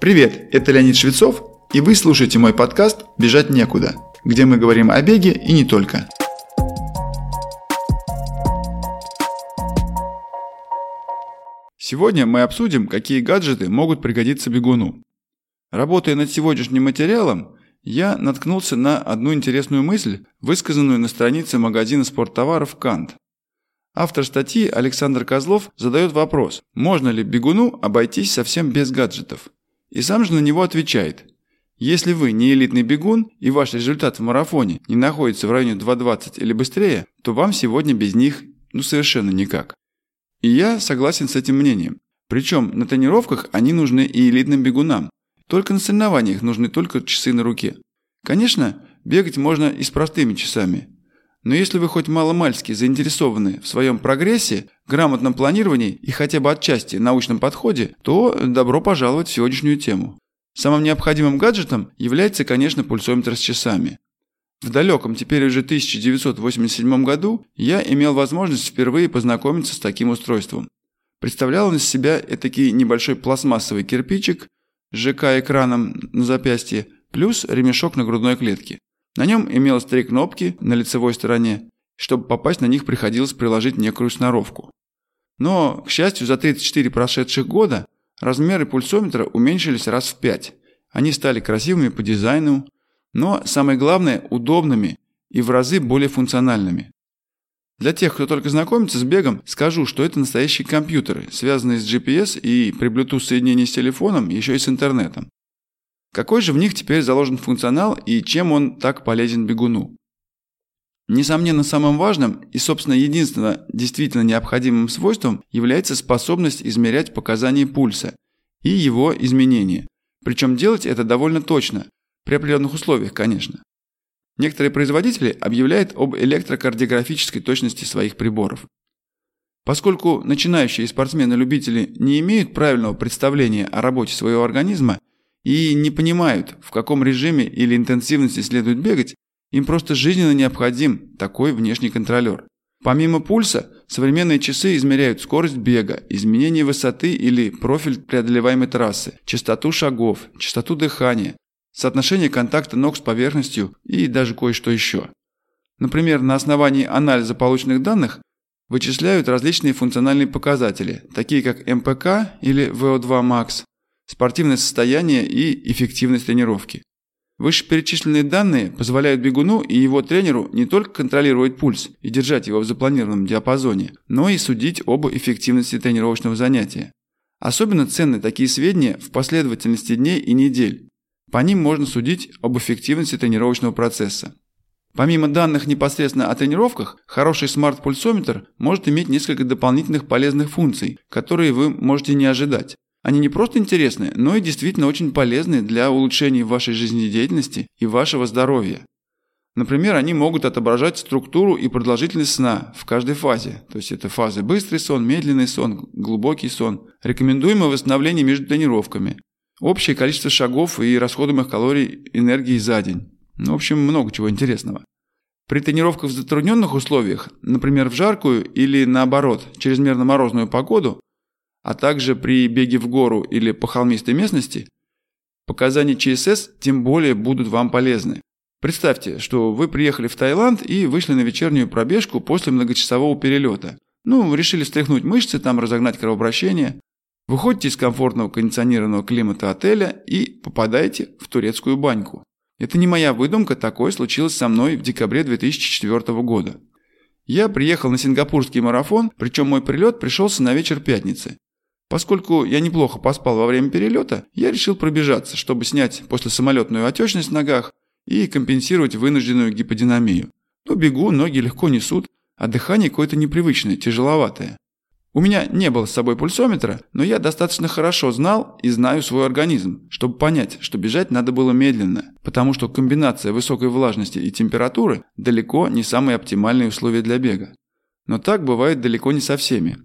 Привет, это Леонид Швецов, и вы слушаете мой подкаст «Бежать некуда», где мы говорим о беге и не только. Сегодня мы обсудим, какие гаджеты могут пригодиться бегуну. Работая над сегодняшним материалом, я наткнулся на одну интересную мысль, высказанную на странице магазина спорттоваров «Кант». Автор статьи Александр Козлов задает вопрос, можно ли бегуну обойтись совсем без гаджетов. И сам же на него отвечает. Если вы не элитный бегун и ваш результат в марафоне не находится в районе 2.20 или быстрее, то вам сегодня без них ну совершенно никак. И я согласен с этим мнением. Причем на тренировках они нужны и элитным бегунам. Только на соревнованиях нужны только часы на руке. Конечно, бегать можно и с простыми часами, но если вы хоть маломальски заинтересованы в своем прогрессе, грамотном планировании и хотя бы отчасти научном подходе, то добро пожаловать в сегодняшнюю тему. Самым необходимым гаджетом является, конечно, пульсометр с часами. В далеком, теперь уже 1987 году, я имел возможность впервые познакомиться с таким устройством. Представлял он из себя этакий небольшой пластмассовый кирпичик с ЖК-экраном на запястье, плюс ремешок на грудной клетке. На нем имелось три кнопки на лицевой стороне. Чтобы попасть на них приходилось приложить некую сноровку. Но, к счастью, за 34 прошедших года размеры пульсометра уменьшились раз в пять. Они стали красивыми по дизайну, но, самое главное, удобными и в разы более функциональными. Для тех, кто только знакомится с бегом, скажу, что это настоящие компьютеры, связанные с GPS и при Bluetooth соединении с телефоном, еще и с интернетом. Какой же в них теперь заложен функционал и чем он так полезен бегуну? Несомненно, самым важным и, собственно, единственно действительно необходимым свойством является способность измерять показания пульса и его изменения. Причем делать это довольно точно, при определенных условиях, конечно. Некоторые производители объявляют об электрокардиографической точности своих приборов. Поскольку начинающие спортсмены-любители не имеют правильного представления о работе своего организма и не понимают, в каком режиме или интенсивности следует бегать, им просто жизненно необходим такой внешний контролер. Помимо пульса, современные часы измеряют скорость бега, изменение высоты или профиль преодолеваемой трассы, частоту шагов, частоту дыхания, соотношение контакта ног с поверхностью и даже кое-что еще. Например, на основании анализа полученных данных вычисляют различные функциональные показатели, такие как МПК или VO2 max, спортивное состояние и эффективность тренировки. Вышеперечисленные данные позволяют бегуну и его тренеру не только контролировать пульс и держать его в запланированном диапазоне, но и судить об эффективности тренировочного занятия. Особенно ценны такие сведения в последовательности дней и недель. По ним можно судить об эффективности тренировочного процесса. Помимо данных непосредственно о тренировках, хороший смарт-пульсометр может иметь несколько дополнительных полезных функций, которые вы можете не ожидать. Они не просто интересны, но и действительно очень полезны для улучшения вашей жизнедеятельности и вашего здоровья. Например, они могут отображать структуру и продолжительность сна в каждой фазе. То есть это фазы быстрый сон, медленный сон, глубокий сон. Рекомендуемое восстановление между тренировками. Общее количество шагов и расходуемых калорий энергии за день. Ну, в общем, много чего интересного. При тренировках в затрудненных условиях, например, в жаркую или наоборот, чрезмерно морозную погоду, а также при беге в гору или по холмистой местности, показания ЧСС тем более будут вам полезны. Представьте, что вы приехали в Таиланд и вышли на вечернюю пробежку после многочасового перелета. Ну, решили встряхнуть мышцы, там разогнать кровообращение. Выходите из комфортного кондиционированного климата отеля и попадаете в турецкую баньку. Это не моя выдумка, такое случилось со мной в декабре 2004 года. Я приехал на сингапурский марафон, причем мой прилет пришелся на вечер пятницы. Поскольку я неплохо поспал во время перелета, я решил пробежаться, чтобы снять послесамолетную отечность в ногах и компенсировать вынужденную гиподинамию. Ну, бегу, ноги легко несут, а дыхание какое-то непривычное, тяжеловатое. У меня не было с собой пульсометра, но я достаточно хорошо знал и знаю свой организм, чтобы понять, что бежать надо было медленно, потому что комбинация высокой влажности и температуры далеко не самые оптимальные условия для бега. Но так бывает далеко не со всеми.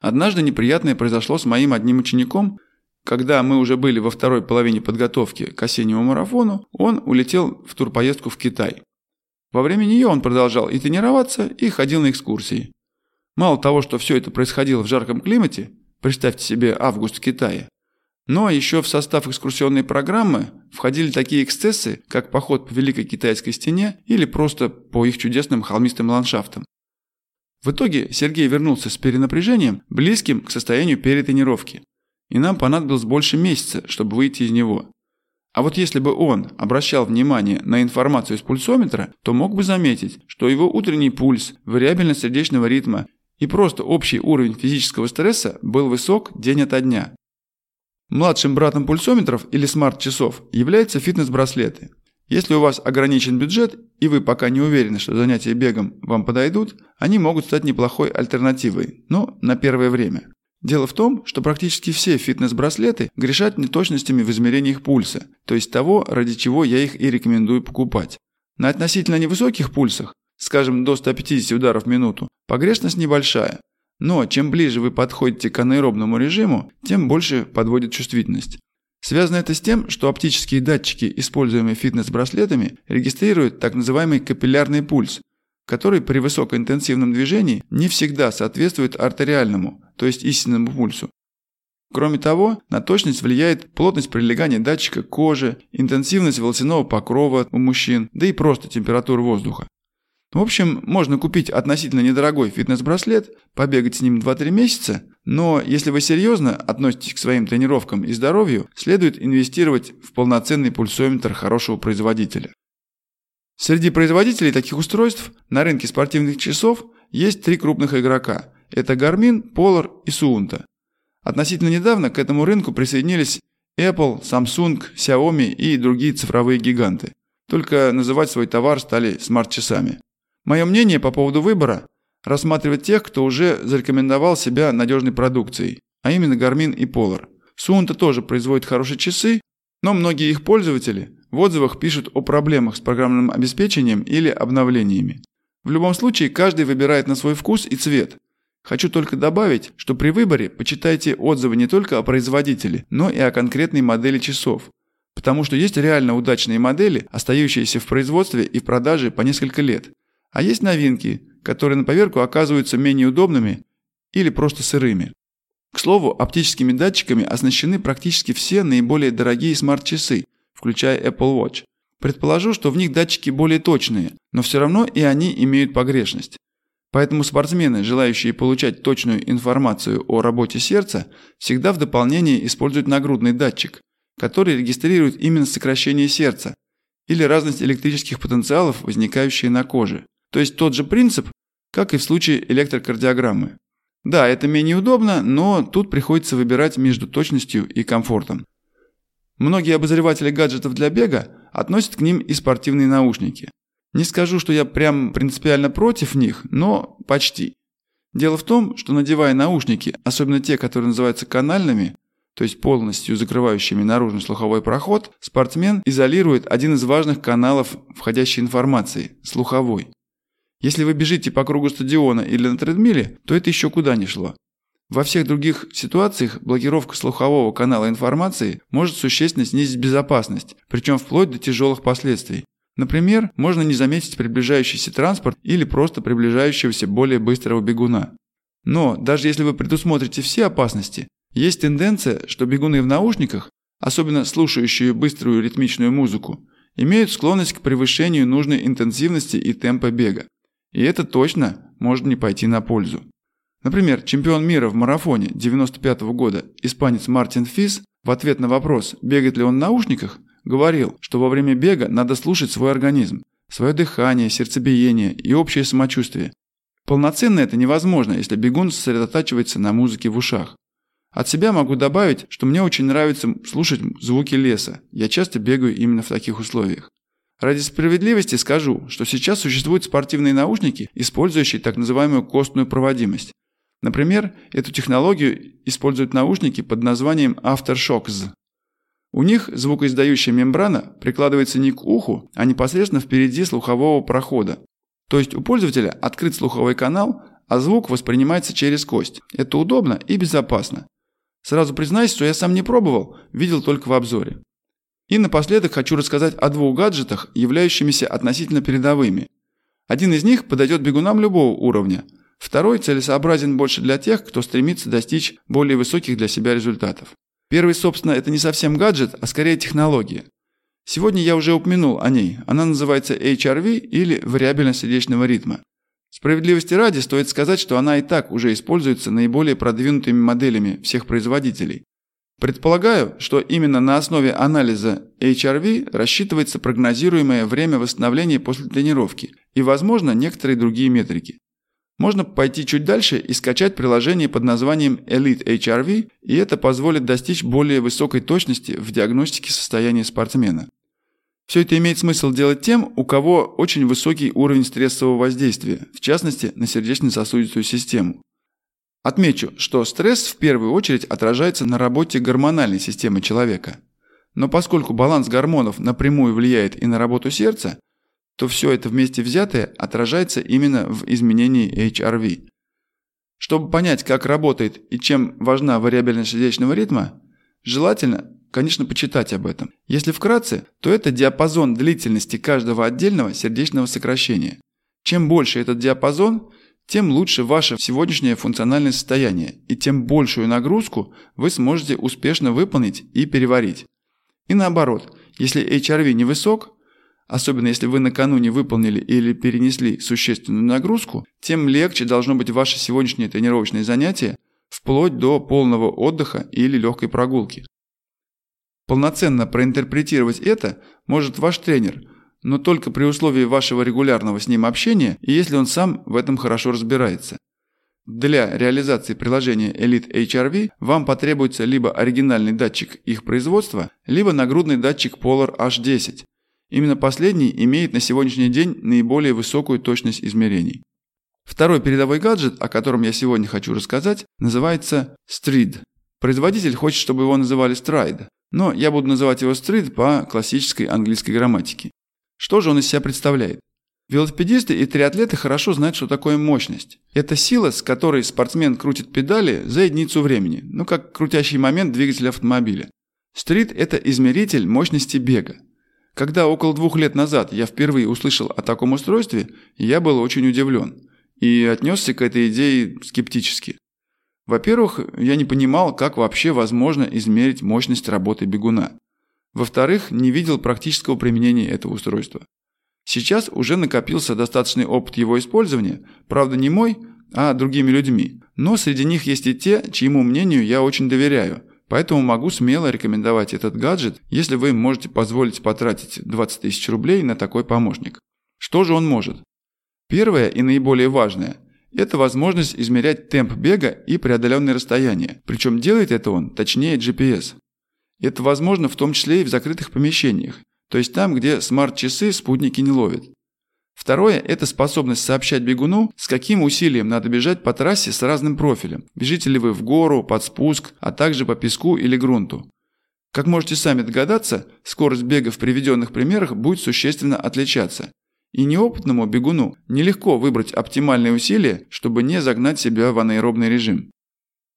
Однажды неприятное произошло с моим одним учеником, когда мы уже были во второй половине подготовки к осеннему марафону, он улетел в турпоездку в Китай. Во время нее он продолжал и тренироваться, и ходил на экскурсии. Мало того, что все это происходило в жарком климате, представьте себе август в Китае, Но еще в состав экскурсионной программы входили такие эксцессы, как поход по Великой Китайской стене или просто по их чудесным холмистым ландшафтам. В итоге Сергей вернулся с перенапряжением, близким к состоянию перетренировки. И нам понадобилось больше месяца, чтобы выйти из него. А вот если бы он обращал внимание на информацию из пульсометра, то мог бы заметить, что его утренний пульс, вариабельность сердечного ритма и просто общий уровень физического стресса был высок день ото дня. Младшим братом пульсометров или смарт-часов являются фитнес-браслеты. Если у вас ограничен бюджет и вы пока не уверены, что занятия бегом вам подойдут, они могут стать неплохой альтернативой, но на первое время. Дело в том, что практически все фитнес-браслеты грешат неточностями в измерении их пульса, то есть того, ради чего я их и рекомендую покупать. На относительно невысоких пульсах, скажем до 150 ударов в минуту, погрешность небольшая, но чем ближе вы подходите к анаэробному режиму, тем больше подводит чувствительность. Связано это с тем, что оптические датчики, используемые фитнес-браслетами, регистрируют так называемый капиллярный пульс, который при высокоинтенсивном движении не всегда соответствует артериальному, то есть истинному пульсу. Кроме того, на точность влияет плотность прилегания датчика к коже, интенсивность волосяного покрова у мужчин, да и просто температура воздуха. В общем, можно купить относительно недорогой фитнес-браслет, побегать с ним 2-3 месяца, но если вы серьезно относитесь к своим тренировкам и здоровью, следует инвестировать в полноценный пульсометр хорошего производителя. Среди производителей таких устройств на рынке спортивных часов есть три крупных игрока. Это Garmin, Polar и Suunto. Относительно недавно к этому рынку присоединились Apple, Samsung, Xiaomi и другие цифровые гиганты. Только называть свой товар стали смарт-часами. Мое мнение по поводу выбора – рассматривать тех, кто уже зарекомендовал себя надежной продукцией, а именно Garmin и Polar. Suunto тоже производит хорошие часы, но многие их пользователи в отзывах пишут о проблемах с программным обеспечением или обновлениями. В любом случае, каждый выбирает на свой вкус и цвет. Хочу только добавить, что при выборе почитайте отзывы не только о производителе, но и о конкретной модели часов. Потому что есть реально удачные модели, остающиеся в производстве и в продаже по несколько лет. А есть новинки, которые на поверку оказываются менее удобными или просто сырыми. К слову, оптическими датчиками оснащены практически все наиболее дорогие смарт-часы, включая Apple Watch. Предположу, что в них датчики более точные, но все равно и они имеют погрешность. Поэтому спортсмены, желающие получать точную информацию о работе сердца, всегда в дополнение используют нагрудный датчик, который регистрирует именно сокращение сердца или разность электрических потенциалов, возникающие на коже. То есть тот же принцип, как и в случае электрокардиограммы. Да, это менее удобно, но тут приходится выбирать между точностью и комфортом. Многие обозреватели гаджетов для бега относят к ним и спортивные наушники. Не скажу, что я прям принципиально против них, но почти. Дело в том, что надевая наушники, особенно те, которые называются канальными, то есть полностью закрывающими наружный слуховой проход, спортсмен изолирует один из важных каналов входящей информации – слуховой. Если вы бежите по кругу стадиона или на тредмиле, то это еще куда ни шло. Во всех других ситуациях блокировка слухового канала информации может существенно снизить безопасность, причем вплоть до тяжелых последствий. Например, можно не заметить приближающийся транспорт или просто приближающегося более быстрого бегуна. Но даже если вы предусмотрите все опасности, есть тенденция, что бегуны в наушниках, особенно слушающие быструю ритмичную музыку, имеют склонность к превышению нужной интенсивности и темпа бега. И это точно может не пойти на пользу. Например, чемпион мира в марафоне 95 -го года, испанец Мартин Фис, в ответ на вопрос, бегает ли он в наушниках, говорил, что во время бега надо слушать свой организм, свое дыхание, сердцебиение и общее самочувствие. Полноценно это невозможно, если бегун сосредотачивается на музыке в ушах. От себя могу добавить, что мне очень нравится слушать звуки леса. Я часто бегаю именно в таких условиях. Ради справедливости скажу, что сейчас существуют спортивные наушники, использующие так называемую костную проводимость. Например, эту технологию используют наушники под названием Aftershocks. У них звукоиздающая мембрана прикладывается не к уху, а непосредственно впереди слухового прохода. То есть у пользователя открыт слуховой канал, а звук воспринимается через кость. Это удобно и безопасно. Сразу признаюсь, что я сам не пробовал, видел только в обзоре. И напоследок хочу рассказать о двух гаджетах, являющимися относительно передовыми. Один из них подойдет бегунам любого уровня. Второй целесообразен больше для тех, кто стремится достичь более высоких для себя результатов. Первый, собственно, это не совсем гаджет, а скорее технология. Сегодня я уже упомянул о ней. Она называется HRV или вариабельность сердечного ритма. Справедливости ради стоит сказать, что она и так уже используется наиболее продвинутыми моделями всех производителей. Предполагаю, что именно на основе анализа HRV рассчитывается прогнозируемое время восстановления после тренировки и, возможно, некоторые другие метрики. Можно пойти чуть дальше и скачать приложение под названием Elite HRV, и это позволит достичь более высокой точности в диагностике состояния спортсмена. Все это имеет смысл делать тем, у кого очень высокий уровень стрессового воздействия, в частности на сердечно-сосудистую систему. Отмечу, что стресс в первую очередь отражается на работе гормональной системы человека. Но поскольку баланс гормонов напрямую влияет и на работу сердца, то все это вместе взятое отражается именно в изменении HRV. Чтобы понять, как работает и чем важна вариабельность сердечного ритма, желательно, конечно, почитать об этом. Если вкратце, то это диапазон длительности каждого отдельного сердечного сокращения. Чем больше этот диапазон, тем лучше ваше сегодняшнее функциональное состояние, и тем большую нагрузку вы сможете успешно выполнить и переварить. И наоборот, если HRV невысок, особенно если вы накануне выполнили или перенесли существенную нагрузку, тем легче должно быть ваше сегодняшнее тренировочное занятие вплоть до полного отдыха или легкой прогулки. Полноценно проинтерпретировать это может ваш тренер, но только при условии вашего регулярного с ним общения и если он сам в этом хорошо разбирается. Для реализации приложения Elite HRV вам потребуется либо оригинальный датчик их производства, либо нагрудный датчик Polar H10. Именно последний имеет на сегодняшний день наиболее высокую точность измерений. Второй передовой гаджет, о котором я сегодня хочу рассказать, называется Stride. Производитель хочет, чтобы его называли Stride, но я буду называть его Stride по классической английской грамматике. Что же он из себя представляет? Велосипедисты и триатлеты хорошо знают, что такое мощность. Это сила, с которой спортсмен крутит педали за единицу времени, ну как крутящий момент двигателя автомобиля. Стрит – это измеритель мощности бега. Когда около двух лет назад я впервые услышал о таком устройстве, я был очень удивлен и отнесся к этой идее скептически. Во-первых, я не понимал, как вообще возможно измерить мощность работы бегуна. Во-вторых, не видел практического применения этого устройства. Сейчас уже накопился достаточный опыт его использования, правда не мой, а другими людьми. Но среди них есть и те, чьему мнению я очень доверяю, поэтому могу смело рекомендовать этот гаджет, если вы можете позволить потратить 20 тысяч рублей на такой помощник. Что же он может? Первое и наиболее важное – это возможность измерять темп бега и преодоленные расстояния, причем делает это он точнее GPS. Это возможно в том числе и в закрытых помещениях, то есть там, где смарт-часы спутники не ловят. Второе – это способность сообщать бегуну, с каким усилием надо бежать по трассе с разным профилем. Бежите ли вы в гору, под спуск, а также по песку или грунту. Как можете сами догадаться, скорость бега в приведенных примерах будет существенно отличаться. И неопытному бегуну нелегко выбрать оптимальные усилия, чтобы не загнать себя в анаэробный режим.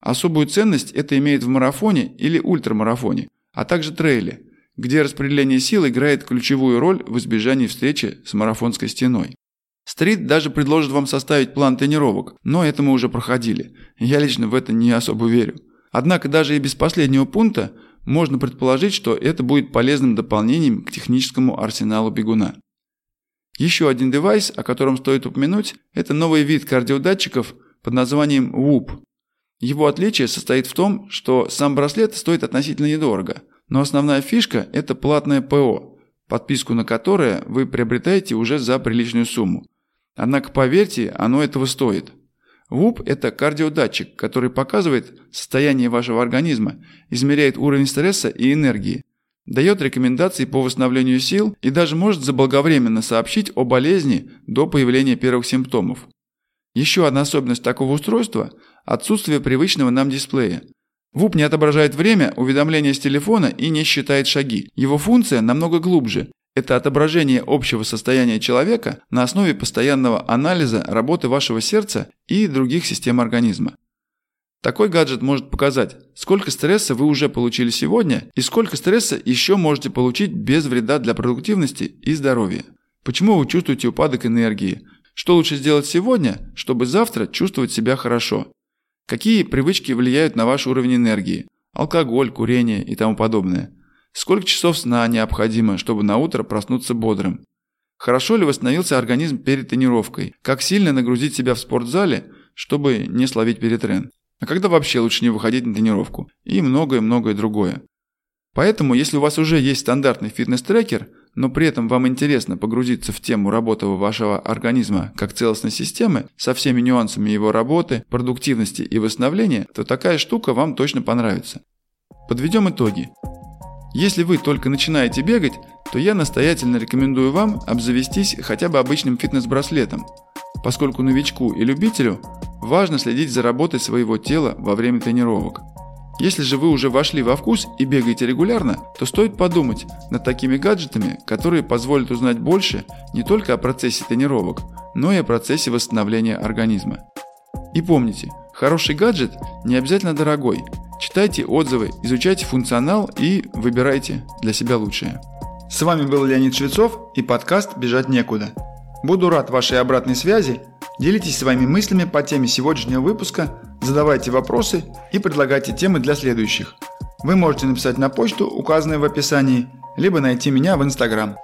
Особую ценность это имеет в марафоне или ультрамарафоне, а также трейле, где распределение сил играет ключевую роль в избежании встречи с марафонской стеной. Стрит даже предложит вам составить план тренировок, но это мы уже проходили. Я лично в это не особо верю. Однако даже и без последнего пункта можно предположить, что это будет полезным дополнением к техническому арсеналу бегуна. Еще один девайс, о котором стоит упомянуть, это новый вид кардиодатчиков под названием WHOOP. Его отличие состоит в том, что сам браслет стоит относительно недорого – но основная фишка – это платное ПО, подписку на которое вы приобретаете уже за приличную сумму. Однако, поверьте, оно этого стоит. ВУП – это кардиодатчик, который показывает состояние вашего организма, измеряет уровень стресса и энергии, дает рекомендации по восстановлению сил и даже может заблаговременно сообщить о болезни до появления первых симптомов. Еще одна особенность такого устройства – отсутствие привычного нам дисплея. ВУП не отображает время, уведомления с телефона и не считает шаги. Его функция намного глубже. Это отображение общего состояния человека на основе постоянного анализа работы вашего сердца и других систем организма. Такой гаджет может показать, сколько стресса вы уже получили сегодня и сколько стресса еще можете получить без вреда для продуктивности и здоровья. Почему вы чувствуете упадок энергии? Что лучше сделать сегодня, чтобы завтра чувствовать себя хорошо? Какие привычки влияют на ваш уровень энергии? Алкоголь, курение и тому подобное. Сколько часов сна необходимо, чтобы на утро проснуться бодрым? Хорошо ли восстановился организм перед тренировкой? Как сильно нагрузить себя в спортзале, чтобы не словить перетрен? А когда вообще лучше не выходить на тренировку? И многое-многое другое. Поэтому, если у вас уже есть стандартный фитнес-трекер, но при этом вам интересно погрузиться в тему работы вашего организма как целостной системы со всеми нюансами его работы, продуктивности и восстановления, то такая штука вам точно понравится. Подведем итоги. Если вы только начинаете бегать, то я настоятельно рекомендую вам обзавестись хотя бы обычным фитнес-браслетом, поскольку новичку и любителю важно следить за работой своего тела во время тренировок. Если же вы уже вошли во вкус и бегаете регулярно, то стоит подумать над такими гаджетами, которые позволят узнать больше не только о процессе тренировок, но и о процессе восстановления организма. И помните, хороший гаджет не обязательно дорогой. Читайте отзывы, изучайте функционал и выбирайте для себя лучшее. С вами был Леонид Швецов и подкаст «Бежать некуда». Буду рад вашей обратной связи. Делитесь своими мыслями по теме сегодняшнего выпуска, задавайте вопросы и предлагайте темы для следующих. Вы можете написать на почту, указанную в описании, либо найти меня в Инстаграм.